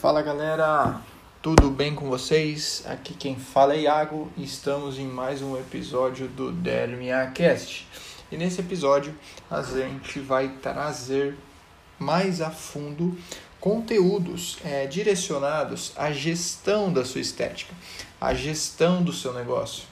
Fala galera, tudo bem com vocês? Aqui quem fala é Iago e estamos em mais um episódio do Dermia Cast. E nesse episódio a gente vai trazer mais a fundo conteúdos é, direcionados à gestão da sua estética, à gestão do seu negócio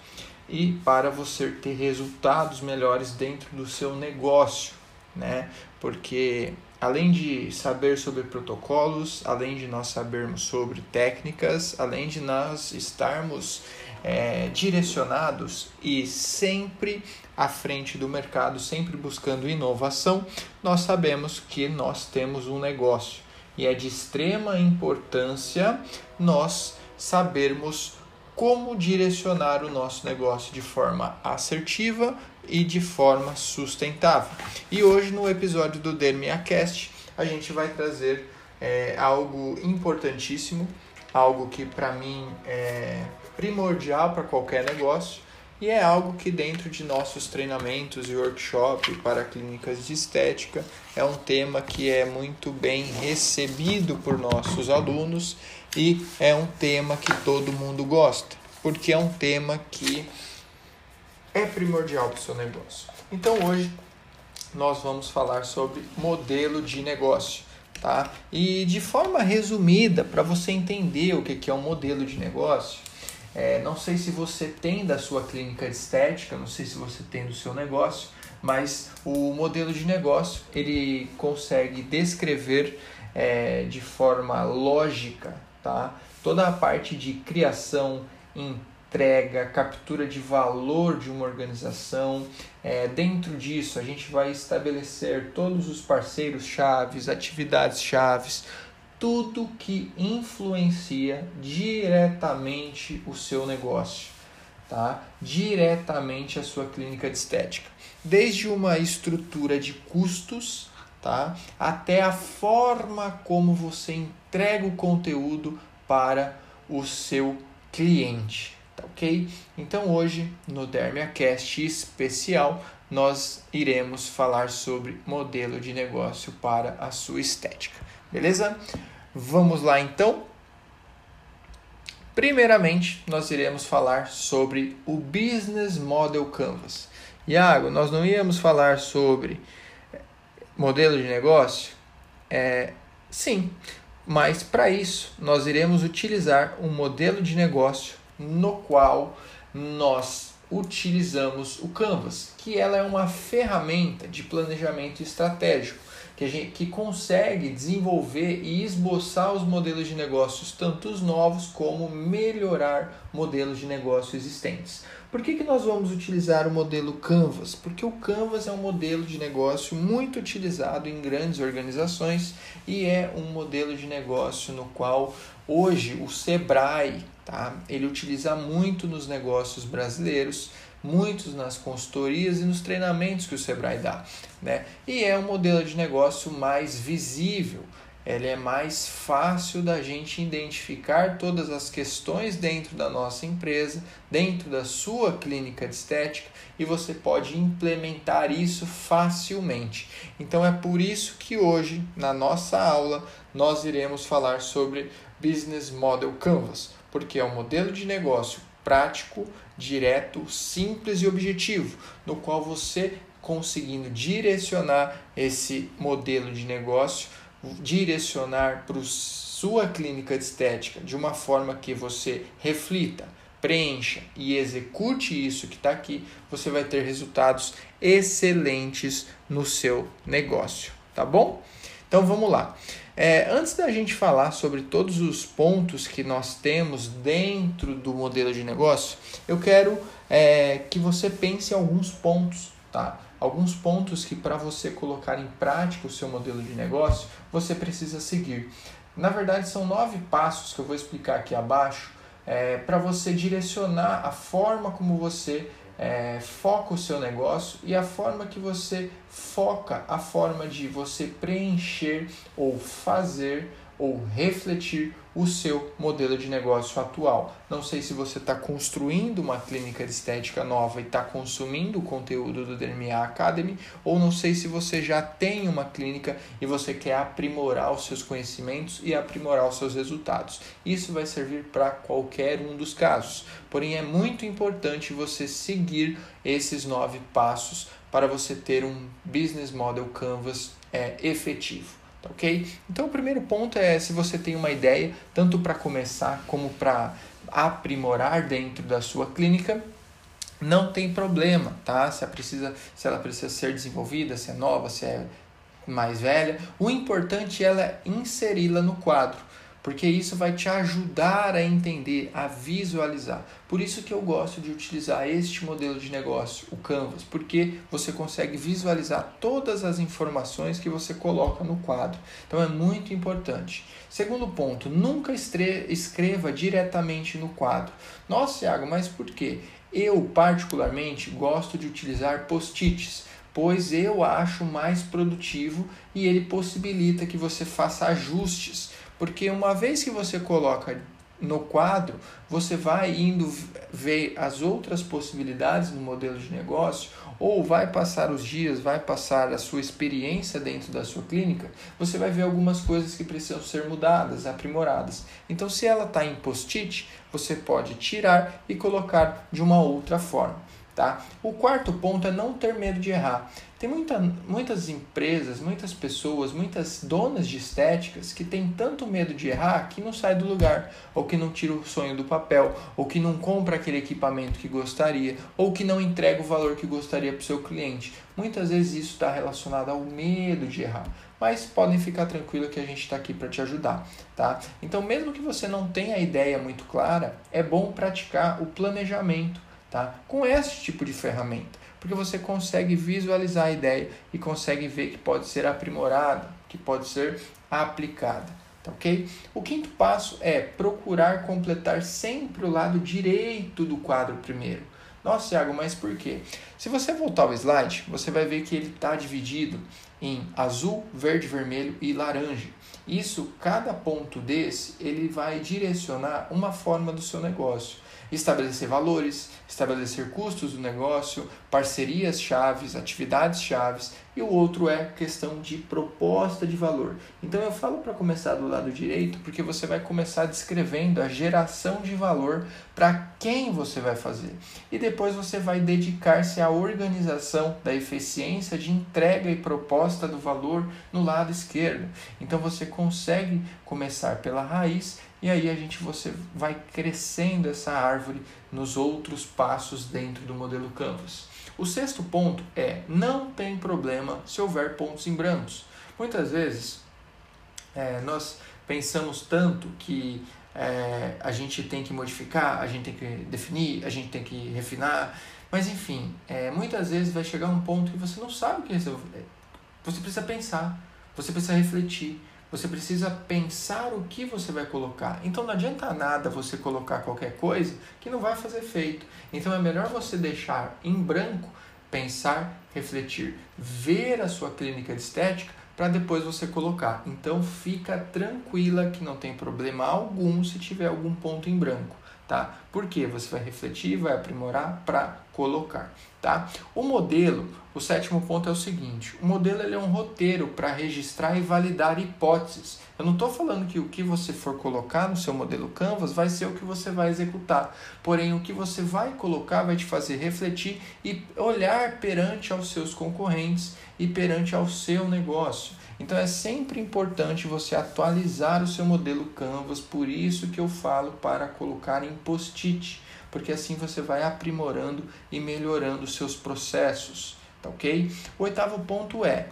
e para você ter resultados melhores dentro do seu negócio, né? Porque além de saber sobre protocolos, além de nós sabermos sobre técnicas, além de nós estarmos é, direcionados e sempre à frente do mercado, sempre buscando inovação, nós sabemos que nós temos um negócio. E é de extrema importância nós sabermos como direcionar o nosso negócio de forma assertiva e de forma sustentável. E hoje no episódio do DermiaCast a gente vai trazer é, algo importantíssimo, algo que para mim é primordial para qualquer negócio e é algo que dentro de nossos treinamentos e workshop para clínicas de estética é um tema que é muito bem recebido por nossos alunos e é um tema que todo mundo gosta, porque é um tema que é primordial para o seu negócio. Então hoje nós vamos falar sobre modelo de negócio, tá? E de forma resumida, para você entender o que é um modelo de negócio, é, não sei se você tem da sua clínica de estética, não sei se você tem do seu negócio, mas o modelo de negócio ele consegue descrever é, de forma lógica tá? toda a parte de criação, entrega, captura de valor de uma organização. É, dentro disso, a gente vai estabelecer todos os parceiros chaves, atividades chaves, tudo que influencia diretamente o seu negócio, tá? Diretamente a sua clínica de estética. Desde uma estrutura de custos, tá? Até a forma como você entrega o conteúdo para o seu cliente, tá ok? Então hoje no DermiaCast especial nós iremos falar sobre modelo de negócio para a sua estética, beleza? Vamos lá então. Primeiramente, nós iremos falar sobre o Business Model Canvas. Iago, nós não íamos falar sobre modelo de negócio? É, sim, mas para isso nós iremos utilizar um modelo de negócio no qual nós utilizamos o Canvas, que ela é uma ferramenta de planejamento estratégico que, gente, que consegue desenvolver e esboçar os modelos de negócios, tanto os novos como melhorar modelos de negócio existentes. Por que, que nós vamos utilizar o modelo Canvas? Porque o Canvas é um modelo de negócio muito utilizado em grandes organizações e é um modelo de negócio no qual hoje o Sebrae tá? ele utiliza muito nos negócios brasileiros muitos nas consultorias e nos treinamentos que o Sebrae dá. Né? E é um modelo de negócio mais visível, ele é mais fácil da gente identificar todas as questões dentro da nossa empresa, dentro da sua clínica de estética e você pode implementar isso facilmente. Então é por isso que hoje, na nossa aula, nós iremos falar sobre Business Model Canvas, porque é um modelo de negócio prático, direto, simples e objetivo, no qual você conseguindo direcionar esse modelo de negócio direcionar para sua clínica de estética de uma forma que você reflita, preencha e execute isso que está aqui, você vai ter resultados excelentes no seu negócio, tá bom? Então vamos lá. É, antes da gente falar sobre todos os pontos que nós temos dentro do modelo de negócio, eu quero é, que você pense em alguns pontos, tá? alguns pontos que para você colocar em prática o seu modelo de negócio, você precisa seguir. Na verdade, são nove passos que eu vou explicar aqui abaixo é, para você direcionar a forma como você é, foca o seu negócio e a forma que você foca a forma de você preencher ou fazer ou refletir o seu modelo de negócio atual. Não sei se você está construindo uma clínica de estética nova e está consumindo o conteúdo do DMA Academy, ou não sei se você já tem uma clínica e você quer aprimorar os seus conhecimentos e aprimorar os seus resultados. Isso vai servir para qualquer um dos casos. Porém, é muito importante você seguir esses nove passos para você ter um business model Canvas é, efetivo. Ok? Então, o primeiro ponto é se você tem uma ideia, tanto para começar como para aprimorar dentro da sua clínica, não tem problema, tá? Se ela precisa, se ela precisa ser desenvolvida, se é nova, se é mais velha, o importante é ela inseri-la no quadro porque isso vai te ajudar a entender, a visualizar. Por isso que eu gosto de utilizar este modelo de negócio, o Canvas, porque você consegue visualizar todas as informações que você coloca no quadro. Então é muito importante. Segundo ponto, nunca escreva diretamente no quadro. Nossa, Thiago, mas por quê? Eu, particularmente, gosto de utilizar post-its pois eu acho mais produtivo e ele possibilita que você faça ajustes porque uma vez que você coloca no quadro, você vai indo ver as outras possibilidades no modelo de negócio, ou vai passar os dias, vai passar a sua experiência dentro da sua clínica, você vai ver algumas coisas que precisam ser mudadas, aprimoradas. Então, se ela está em post-it, você pode tirar e colocar de uma outra forma. Tá? O quarto ponto é não ter medo de errar. Tem muita, muitas empresas, muitas pessoas, muitas donas de estéticas que têm tanto medo de errar que não sai do lugar, ou que não tira o sonho do papel, ou que não compra aquele equipamento que gostaria, ou que não entrega o valor que gostaria para o seu cliente. Muitas vezes isso está relacionado ao medo de errar, mas podem ficar tranquilo que a gente está aqui para te ajudar, tá? Então, mesmo que você não tenha a ideia muito clara, é bom praticar o planejamento, tá? Com esse tipo de ferramenta porque você consegue visualizar a ideia e consegue ver que pode ser aprimorada, que pode ser aplicada. Tá ok? O quinto passo é procurar completar sempre o lado direito do quadro primeiro. Nossa, Thiago, mas por quê? Se você voltar ao slide, você vai ver que ele está dividido em azul, verde, vermelho e laranja. Isso, cada ponto desse, ele vai direcionar uma forma do seu negócio estabelecer valores, estabelecer custos do negócio, parcerias chaves, atividades chaves, e o outro é questão de proposta de valor. Então eu falo para começar do lado direito, porque você vai começar descrevendo a geração de valor para quem você vai fazer. E depois você vai dedicar-se à organização da eficiência de entrega e proposta do valor no lado esquerdo. Então você consegue começar pela raiz e aí a gente você vai crescendo essa árvore nos outros passos dentro do modelo Canvas. O sexto ponto é não tem problema se houver pontos em brancos. Muitas vezes é, nós pensamos tanto que é, a gente tem que modificar, a gente tem que definir, a gente tem que refinar, mas enfim, é, muitas vezes vai chegar um ponto que você não sabe o que resolver. Você precisa pensar, você precisa refletir, você precisa pensar o que você vai colocar. Então não adianta nada você colocar qualquer coisa que não vai fazer efeito. Então é melhor você deixar em branco, pensar, refletir, ver a sua clínica de estética para depois você colocar. Então fica tranquila que não tem problema algum se tiver algum ponto em branco tá? Porque você vai refletir, vai aprimorar para colocar, tá? O modelo, o sétimo ponto é o seguinte: o modelo ele é um roteiro para registrar e validar hipóteses. Eu não estou falando que o que você for colocar no seu modelo Canvas vai ser o que você vai executar, porém o que você vai colocar vai te fazer refletir e olhar perante aos seus concorrentes e perante ao seu negócio. Então é sempre importante você atualizar o seu modelo Canvas, por isso que eu falo para colocar em post-it, porque assim você vai aprimorando e melhorando os seus processos, tá ok? O oitavo ponto é: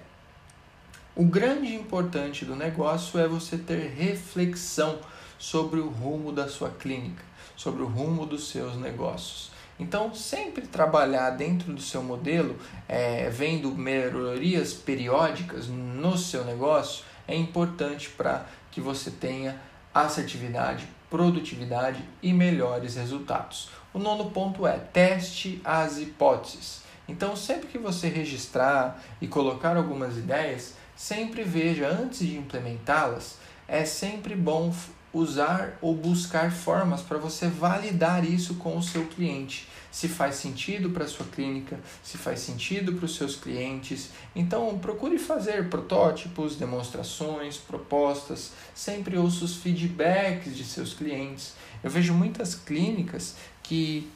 o grande importante do negócio é você ter reflexão sobre o rumo da sua clínica, sobre o rumo dos seus negócios. Então, sempre trabalhar dentro do seu modelo, é, vendo melhorias periódicas no seu negócio, é importante para que você tenha assertividade, produtividade e melhores resultados. O nono ponto é teste as hipóteses. Então, sempre que você registrar e colocar algumas ideias, sempre veja antes de implementá-las é sempre bom usar ou buscar formas para você validar isso com o seu cliente. Se faz sentido para a sua clínica, se faz sentido para os seus clientes. Então, procure fazer protótipos, demonstrações, propostas. Sempre ouça os feedbacks de seus clientes. Eu vejo muitas clínicas que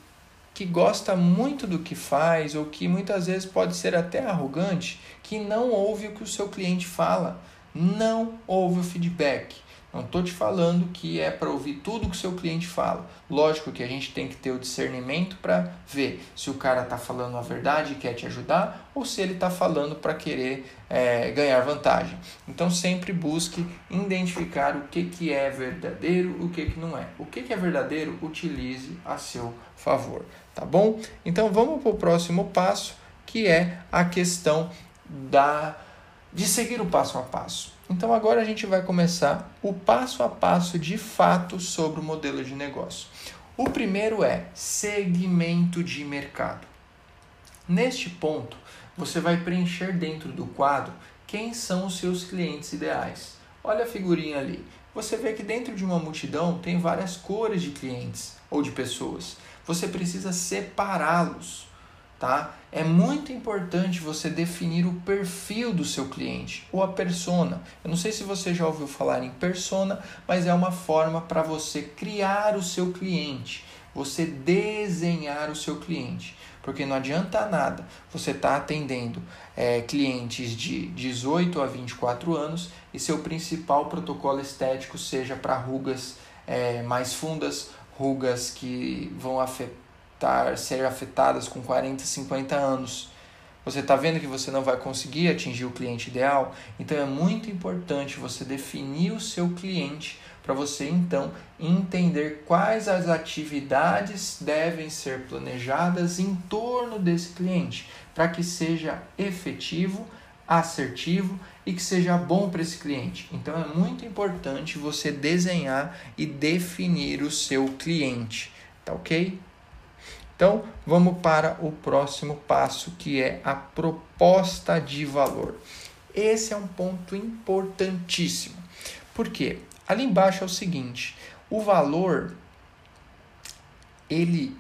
que gosta muito do que faz ou que muitas vezes pode ser até arrogante, que não ouve o que o seu cliente fala, não ouve o feedback. Não estou te falando que é para ouvir tudo que o seu cliente fala. Lógico que a gente tem que ter o discernimento para ver se o cara está falando a verdade e quer te ajudar ou se ele está falando para querer é, ganhar vantagem. Então sempre busque identificar o que, que é verdadeiro e o que, que não é. O que, que é verdadeiro, utilize a seu favor. Tá bom? Então vamos para o próximo passo, que é a questão da de seguir o passo a passo. Então agora a gente vai começar o passo a passo de fato sobre o modelo de negócio. O primeiro é segmento de mercado. Neste ponto, você vai preencher dentro do quadro quem são os seus clientes ideais. Olha a figurinha ali. Você vê que dentro de uma multidão tem várias cores de clientes ou de pessoas. Você precisa separá-los tá? É muito importante você definir o perfil do seu cliente ou a persona. Eu não sei se você já ouviu falar em persona, mas é uma forma para você criar o seu cliente, você desenhar o seu cliente. Porque não adianta nada você estar tá atendendo é, clientes de 18 a 24 anos e seu principal protocolo estético seja para rugas é, mais fundas, rugas que vão afetar afetar, ser afetadas com 40, 50 anos. Você está vendo que você não vai conseguir atingir o cliente ideal? Então é muito importante você definir o seu cliente para você então entender quais as atividades devem ser planejadas em torno desse cliente, para que seja efetivo, assertivo e que seja bom para esse cliente. Então é muito importante você desenhar e definir o seu cliente, tá ok? Então, vamos para o próximo passo, que é a proposta de valor. Esse é um ponto importantíssimo. Por quê? Ali embaixo é o seguinte: o valor ele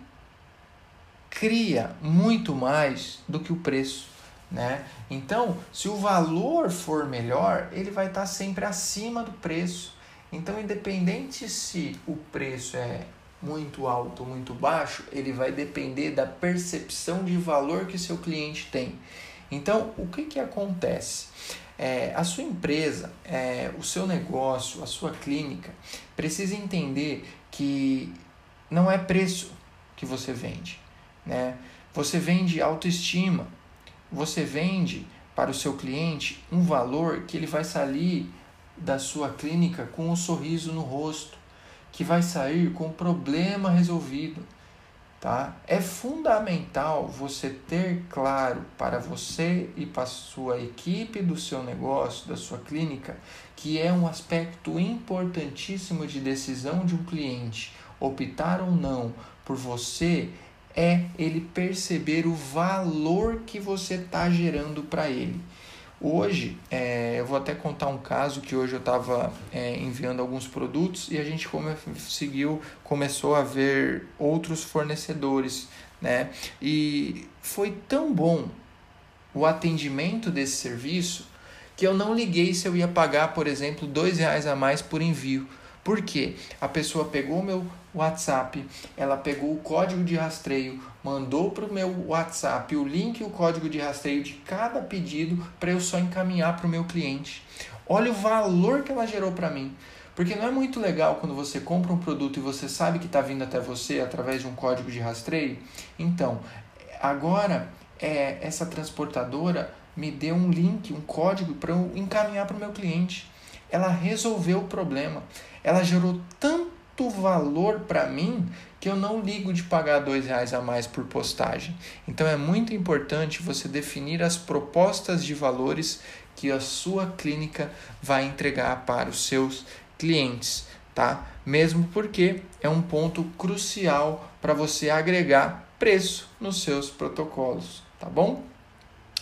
cria muito mais do que o preço, né? Então, se o valor for melhor, ele vai estar sempre acima do preço. Então, independente se o preço é muito alto muito baixo, ele vai depender da percepção de valor que seu cliente tem. Então, o que, que acontece? É, a sua empresa, é, o seu negócio, a sua clínica precisa entender que não é preço que você vende. Né? Você vende autoestima, você vende para o seu cliente um valor que ele vai sair da sua clínica com um sorriso no rosto que vai sair com o problema resolvido. Tá? É fundamental você ter claro para você e para a sua equipe do seu negócio, da sua clínica, que é um aspecto importantíssimo de decisão de um cliente, optar ou não por você, é ele perceber o valor que você está gerando para ele. Hoje, é, eu vou até contar um caso que hoje eu estava é, enviando alguns produtos e a gente conseguiu, começou a ver outros fornecedores, né? E foi tão bom o atendimento desse serviço que eu não liguei se eu ia pagar, por exemplo, dois reais a mais por envio. Por quê? A pessoa pegou o meu WhatsApp, ela pegou o código de rastreio, mandou para o meu WhatsApp o link e o código de rastreio de cada pedido para eu só encaminhar para o meu cliente. Olha o valor que ela gerou para mim. Porque não é muito legal quando você compra um produto e você sabe que está vindo até você através de um código de rastreio? Então, agora é, essa transportadora me deu um link, um código para eu encaminhar para o meu cliente. Ela resolveu o problema. Ela gerou tanto valor para mim que eu não ligo de pagar dois reais a mais por postagem. Então é muito importante você definir as propostas de valores que a sua clínica vai entregar para os seus clientes, tá? Mesmo porque é um ponto crucial para você agregar preço nos seus protocolos, tá bom?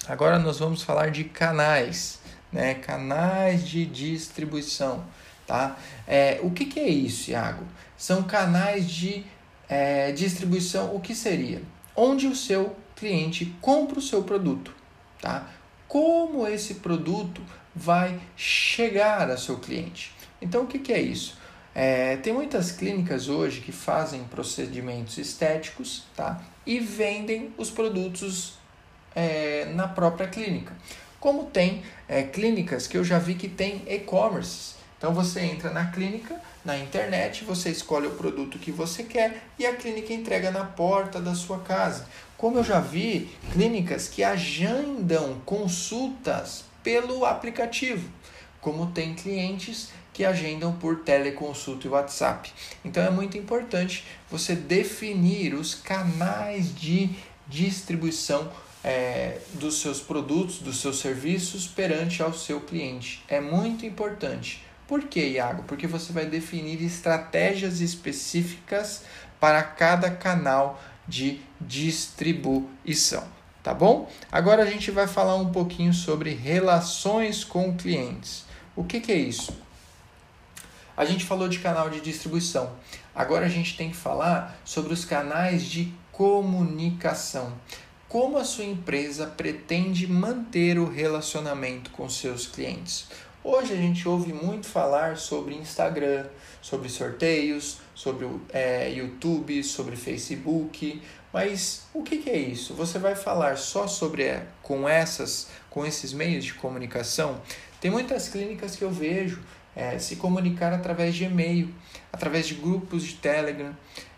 Agora nós vamos falar de canais, né? Canais de distribuição. Tá? É, o que, que é isso, Iago? São canais de é, distribuição. O que seria? Onde o seu cliente compra o seu produto. Tá? Como esse produto vai chegar ao seu cliente? Então, o que, que é isso? É, tem muitas clínicas hoje que fazem procedimentos estéticos tá? e vendem os produtos é, na própria clínica. Como tem é, clínicas que eu já vi que tem e-commerce. Então você entra na clínica, na internet, você escolhe o produto que você quer e a clínica entrega na porta da sua casa. Como eu já vi clínicas que agendam consultas pelo aplicativo. Como tem clientes que agendam por teleconsulta e WhatsApp. Então é muito importante você definir os canais de distribuição é, dos seus produtos, dos seus serviços perante ao seu cliente. É muito importante. Por que, Iago? Porque você vai definir estratégias específicas para cada canal de distribuição, tá bom? Agora a gente vai falar um pouquinho sobre relações com clientes. O que, que é isso? A gente falou de canal de distribuição. Agora a gente tem que falar sobre os canais de comunicação. Como a sua empresa pretende manter o relacionamento com seus clientes? Hoje a gente ouve muito falar sobre Instagram, sobre sorteios, sobre é, YouTube, sobre Facebook, mas o que, que, é isso? Você vai falar só sobre é, com essas, com esses meios de comunicação? Tem muitas clínicas que eu vejo é, se comunicar através de e-mail, através de grupos de Telegram,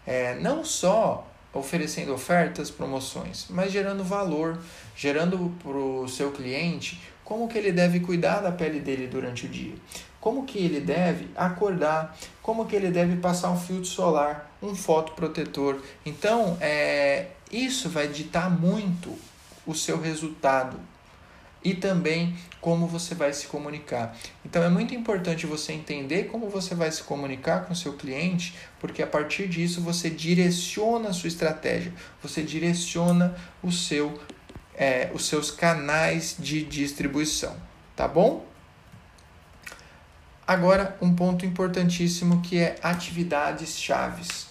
é, não só oferecendo ofertas, promoções, mas gerando valor, gerando para o seu cliente como que ele deve cuidar da pele dele durante o dia, como que ele deve acordar, como que ele deve passar um filtro solar, um fotoprotetor. Então, é, isso vai ditar muito o seu resultado e também como você vai se comunicar. Então é muito importante você entender como você vai se comunicar com o seu cliente, porque a partir disso você direciona a sua estratégia, você direciona o seu, é, os seus canais de distribuição, tá bom? Agora, um ponto importantíssimo que é atividades chaves.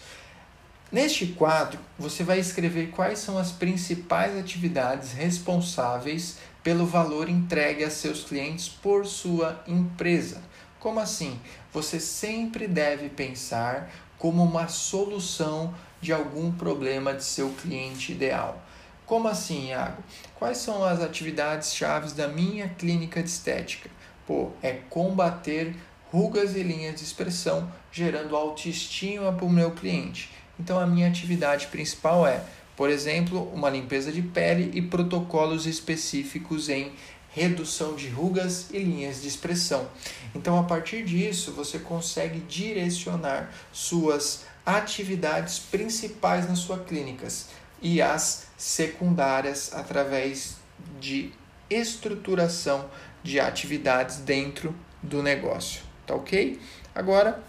Neste quadro, você vai escrever quais são as principais atividades responsáveis pelo valor entregue a seus clientes por sua empresa. Como assim? Você sempre deve pensar como uma solução de algum problema de seu cliente ideal. Como assim, Iago? Quais são as atividades chaves da minha clínica de estética? Pô, é combater rugas e linhas de expressão, gerando autoestima para o meu cliente. Então a minha atividade principal é por exemplo, uma limpeza de pele e protocolos específicos em redução de rugas e linhas de expressão. Então, a partir disso, você consegue direcionar suas atividades principais nas suas clínicas e as secundárias através de estruturação de atividades dentro do negócio. Tá ok? Agora,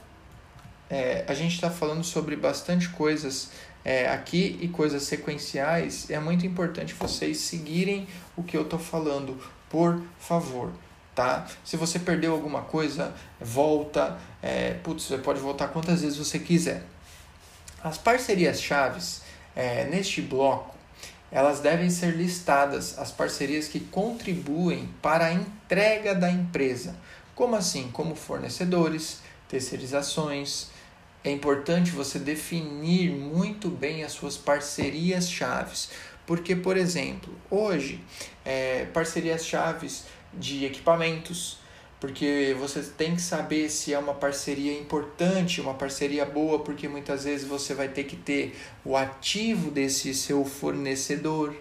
é, a gente está falando sobre bastante coisas é, aqui e coisas sequenciais, é muito importante vocês seguirem o que eu estou falando, por favor. Tá? Se você perdeu alguma coisa, volta. É, putz, você pode voltar quantas vezes você quiser. As parcerias chaves é, neste bloco elas devem ser listadas as parcerias que contribuem para a entrega da empresa. Como assim? Como fornecedores, terceirizações, é importante você definir muito bem as suas parcerias chaves. Porque, por exemplo, hoje, é, parcerias chaves de equipamentos, porque você tem que saber se é uma parceria importante, uma parceria boa, porque muitas vezes você vai ter que ter o ativo desse seu fornecedor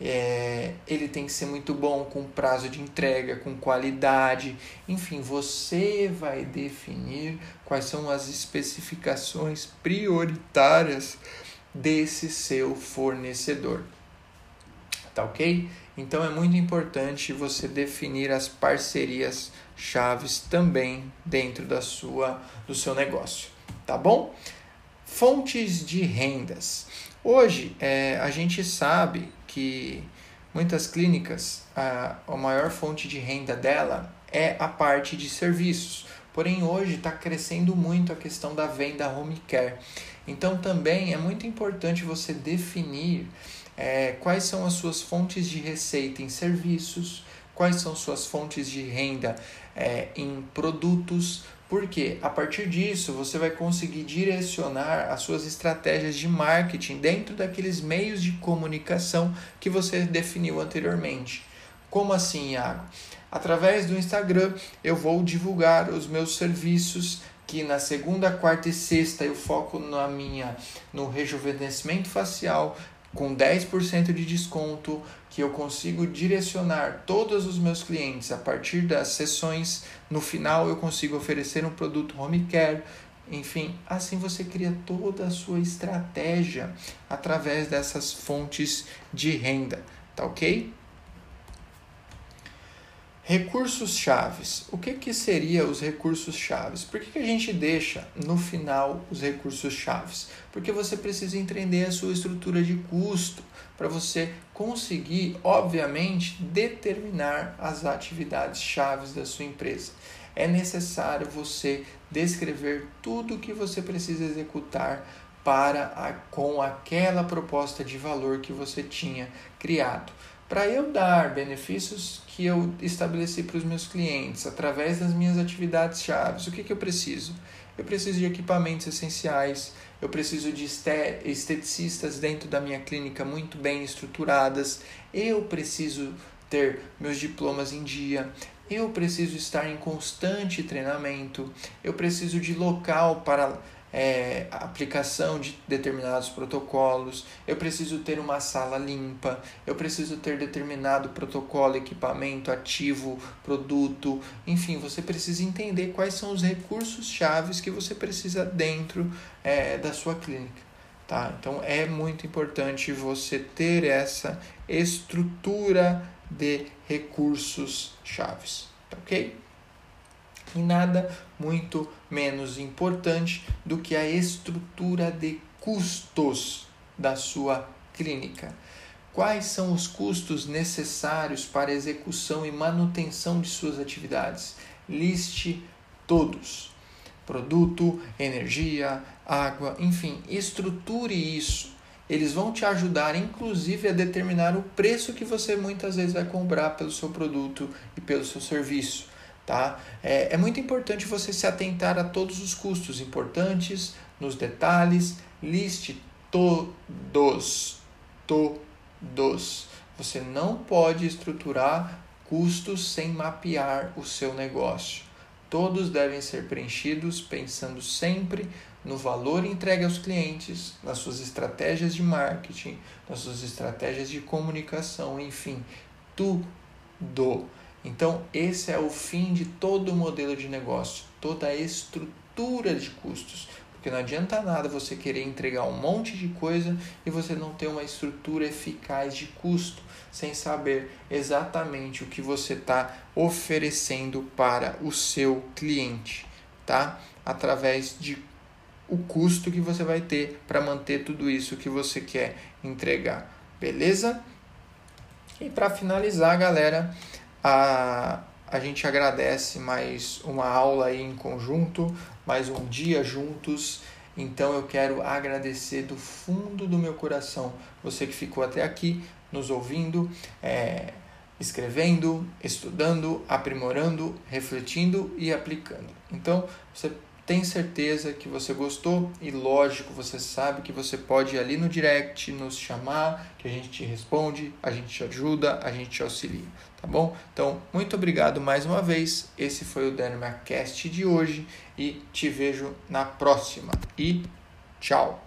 é, ele tem que ser muito bom com prazo de entrega, com qualidade, enfim, você vai definir quais são as especificações prioritárias desse seu fornecedor. Tá ok? Então é muito importante você definir as parcerias chaves também dentro da sua do seu negócio, tá bom? Fontes de rendas. Hoje é, a gente sabe que muitas clínicas, a, a maior fonte de renda dela é a parte de serviços. Porém, hoje está crescendo muito a questão da venda home care. Então, também é muito importante você definir é, quais são as suas fontes de receita em serviços, quais são suas fontes de renda é, em produtos, porque a partir disso você vai conseguir direcionar as suas estratégias de marketing dentro daqueles meios de comunicação que você definiu anteriormente. Como assim, Iago? Através do Instagram eu vou divulgar os meus serviços que na segunda, quarta e sexta eu foco na minha no rejuvenescimento facial com 10% de desconto, que eu consigo direcionar todos os meus clientes a partir das sessões. No final eu consigo oferecer um produto home care. Enfim, assim você cria toda a sua estratégia através dessas fontes de renda, tá ok? Recursos chaves. O que, que seria os recursos chaves? Por que, que a gente deixa no final os recursos chaves? Porque você precisa entender a sua estrutura de custo para você conseguir, obviamente, determinar as atividades chaves da sua empresa. É necessário você descrever tudo o que você precisa executar para a, com aquela proposta de valor que você tinha criado para eu dar benefícios que eu estabeleci para os meus clientes através das minhas atividades chaves, o que, que eu preciso? Eu preciso de equipamentos essenciais, eu preciso de esteticistas dentro da minha clínica muito bem estruturadas, eu preciso ter meus diplomas em dia, eu preciso estar em constante treinamento, eu preciso de local para é, aplicação de determinados protocolos, eu preciso ter uma sala limpa, eu preciso ter determinado protocolo, equipamento, ativo, produto, enfim, você precisa entender quais são os recursos chaves que você precisa dentro é, da sua clínica. Tá? Então é muito importante você ter essa estrutura de recursos chaves, tá ok? E nada muito menos importante do que a estrutura de custos da sua clínica. Quais são os custos necessários para execução e manutenção de suas atividades? Liste todos: produto, energia, água, enfim, estruture isso. Eles vão te ajudar, inclusive, a determinar o preço que você muitas vezes vai comprar pelo seu produto e pelo seu serviço. Tá? É, é muito importante você se atentar a todos os custos importantes, nos detalhes, liste todos, todos. Você não pode estruturar custos sem mapear o seu negócio. Todos devem ser preenchidos pensando sempre no valor entregue aos clientes, nas suas estratégias de marketing, nas suas estratégias de comunicação, enfim, tudo. Então, esse é o fim de todo o modelo de negócio, toda a estrutura de custos. Porque não adianta nada você querer entregar um monte de coisa e você não ter uma estrutura eficaz de custo, sem saber exatamente o que você está oferecendo para o seu cliente, tá? Através de o custo que você vai ter para manter tudo isso que você quer entregar, beleza? E para finalizar, galera, a, a gente agradece mais uma aula aí em conjunto, mais um dia juntos. Então eu quero agradecer do fundo do meu coração você que ficou até aqui nos ouvindo, é, escrevendo, estudando, aprimorando, refletindo e aplicando. Então você tem certeza que você gostou e lógico, você sabe que você pode ir ali no direct nos chamar, que a gente te responde, a gente te ajuda, a gente te auxilia, tá bom? Então, muito obrigado mais uma vez. Esse foi o DermaCast de hoje e te vejo na próxima. E tchau.